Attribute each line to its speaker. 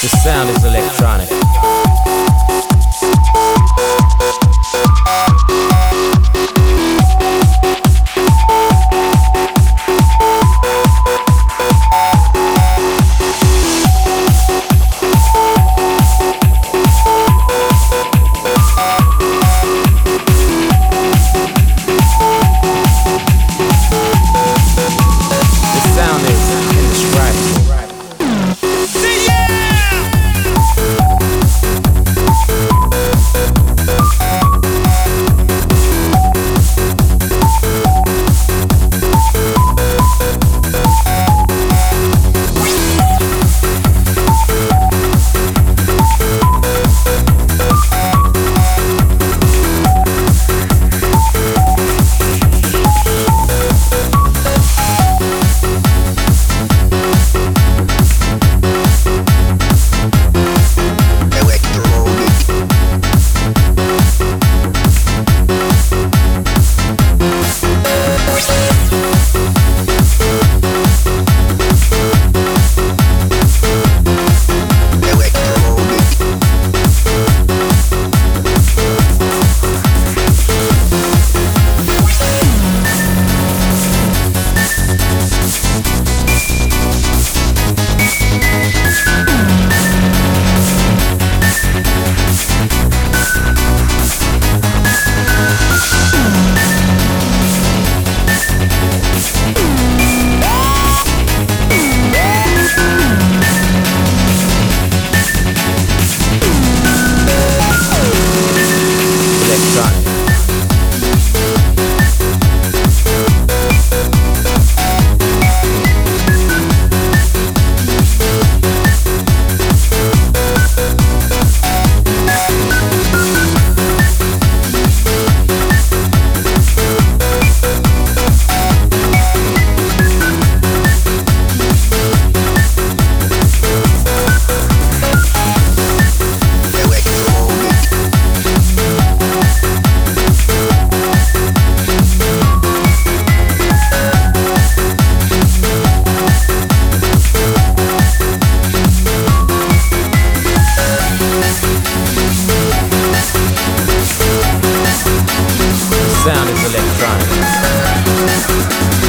Speaker 1: The sound is electronic. sound is electronic.